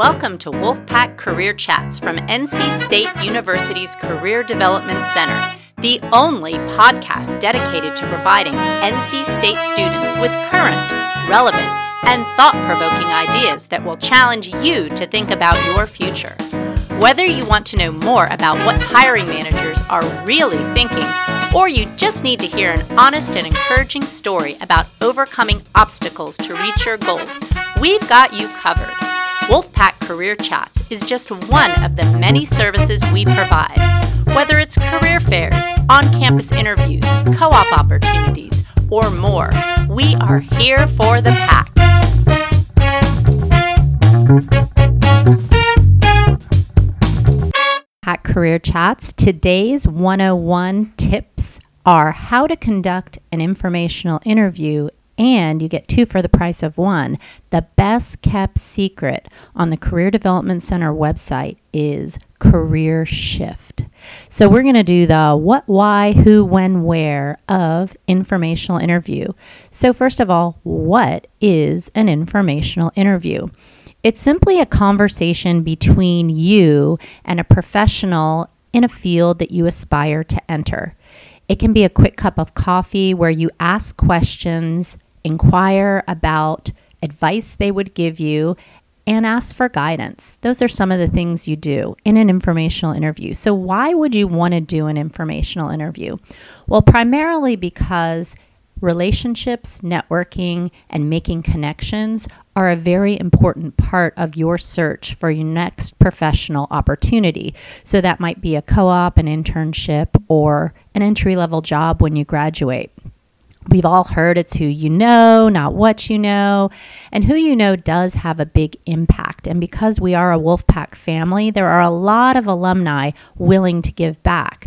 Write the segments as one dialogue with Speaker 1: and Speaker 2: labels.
Speaker 1: Welcome to Wolfpack Career Chats from NC State University's Career Development Center, the only podcast dedicated to providing NC State students with current, relevant, and thought provoking ideas that will challenge you to think about your future. Whether you want to know more about what hiring managers are really thinking, or you just need to hear an honest and encouraging story about overcoming obstacles to reach your goals, we've got you covered. Wolfpack Career Chats is just one of the many services we provide. Whether it's career fairs, on campus interviews, co op opportunities, or more, we are here for the pack. At Career Chats, today's 101 tips are how to conduct an informational interview and you get two for the price of one. The best kept secret on the Career Development Center website is Career Shift. So we're going to do the what, why, who, when, where of informational interview. So, first of all, what is an informational interview? It's simply a conversation between you and a professional in a field that you aspire to enter. It can be a quick cup of coffee where you ask questions inquire about advice they would give you, and ask for guidance. Those are some of the things you do in an informational interview. So, why would you want to do an informational interview? Well, primarily because relationships, networking, and making connections are a very important part of your search for your next professional opportunity. So, that might be a co op, an internship, or an entry level job when you graduate. We've all heard it's who you know, not what you know. And who you know does have a big impact. And because we are a Wolfpack family, there are a lot of alumni willing to give back.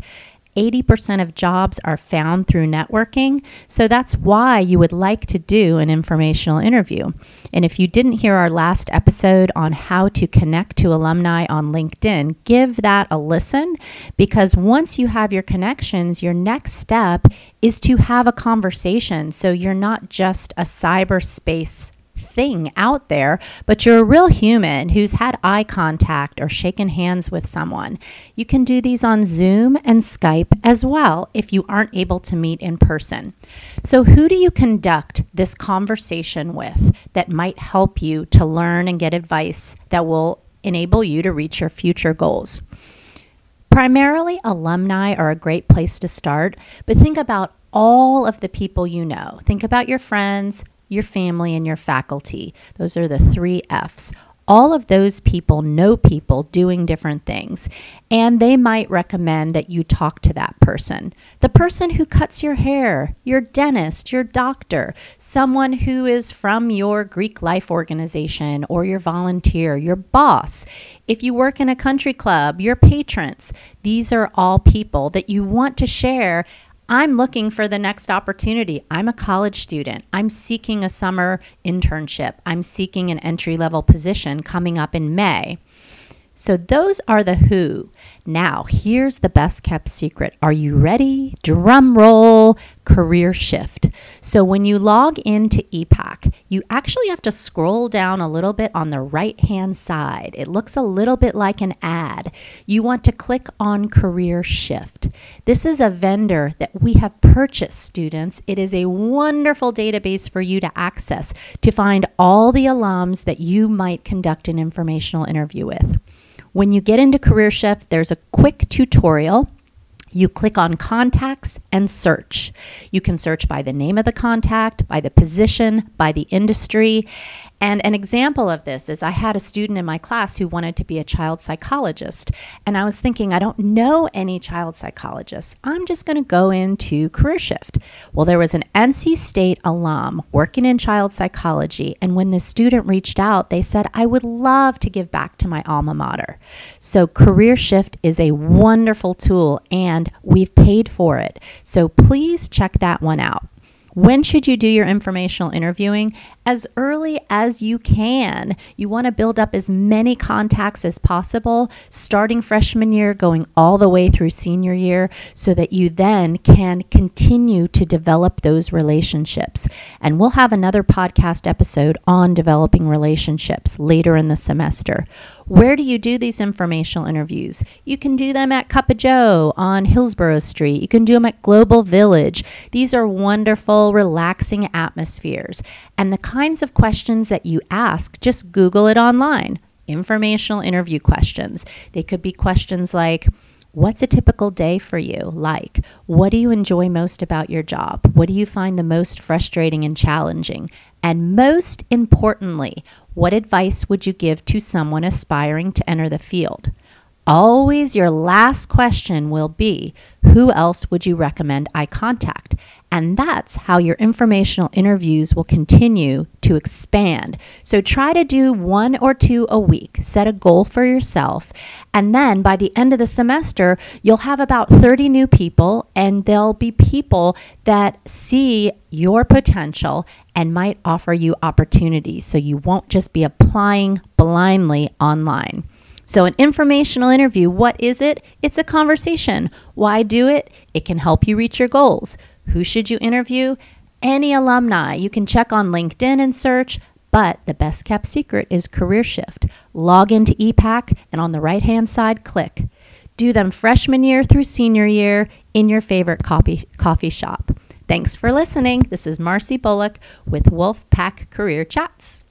Speaker 1: 80% of jobs are found through networking. So that's why you would like to do an informational interview. And if you didn't hear our last episode on how to connect to alumni on LinkedIn, give that a listen because once you have your connections, your next step is to have a conversation. So you're not just a cyberspace thing out there, but you're a real human who's had eye contact or shaken hands with someone. You can do these on Zoom and Skype as well if you aren't able to meet in person. So, who do you conduct this conversation with that might help you to learn and get advice that will enable you to reach your future goals? Primarily, alumni are a great place to start, but think about all of the people you know. Think about your friends, your family, and your faculty. Those are the three F's. All of those people know people doing different things, and they might recommend that you talk to that person. The person who cuts your hair, your dentist, your doctor, someone who is from your Greek life organization or your volunteer, your boss. If you work in a country club, your patrons, these are all people that you want to share I'm looking for the next opportunity. I'm a college student. I'm seeking a summer internship. I'm seeking an entry level position coming up in May. So, those are the who. Now, here's the best kept secret. Are you ready? Drum roll, career shift. So, when you log into ePACK, you actually have to scroll down a little bit on the right hand side. It looks a little bit like an ad. You want to click on career shift. This is a vendor that we have purchased, students. It is a wonderful database for you to access to find all the alums that you might conduct an informational interview with. When you get into Career Shift, there's a quick tutorial you click on contacts and search. You can search by the name of the contact, by the position, by the industry. And an example of this is I had a student in my class who wanted to be a child psychologist. And I was thinking, I don't know any child psychologists. I'm just going to go into Career Shift. Well, there was an NC State alum working in child psychology. And when the student reached out, they said, I would love to give back to my alma mater. So, Career Shift is a wonderful tool and we've paid for it. So, please check that one out. When should you do your informational interviewing? As early as you can. You want to build up as many contacts as possible, starting freshman year, going all the way through senior year, so that you then can continue to develop those relationships. And we'll have another podcast episode on developing relationships later in the semester. Where do you do these informational interviews? You can do them at Cup of Joe on Hillsborough Street. You can do them at Global Village. These are wonderful, relaxing atmospheres. And the kinds of questions that you ask, just Google it online. Informational interview questions. They could be questions like, What's a typical day for you like? What do you enjoy most about your job? What do you find the most frustrating and challenging? And most importantly, what advice would you give to someone aspiring to enter the field? Always your last question will be Who else would you recommend I contact? And that's how your informational interviews will continue to expand. So try to do one or two a week. Set a goal for yourself. And then by the end of the semester, you'll have about 30 new people, and there'll be people that see your potential and might offer you opportunities. So you won't just be applying blindly online. So, an informational interview, what is it? It's a conversation. Why do it? It can help you reach your goals. Who should you interview? Any alumni. You can check on LinkedIn and search, but the best kept secret is Career Shift. Log into ePACK and on the right hand side, click. Do them freshman year through senior year in your favorite coffee, coffee shop. Thanks for listening. This is Marcy Bullock with Wolfpack Career Chats.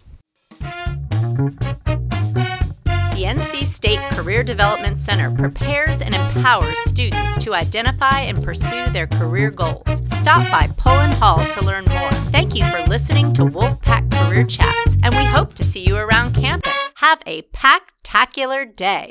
Speaker 1: The NC State Career Development Center prepares and empowers students to identify and pursue their career goals. Stop by Pullen Hall to learn more. Thank you for listening to Wolfpack Career Chats, and we hope to see you around campus. Have a packtacular day.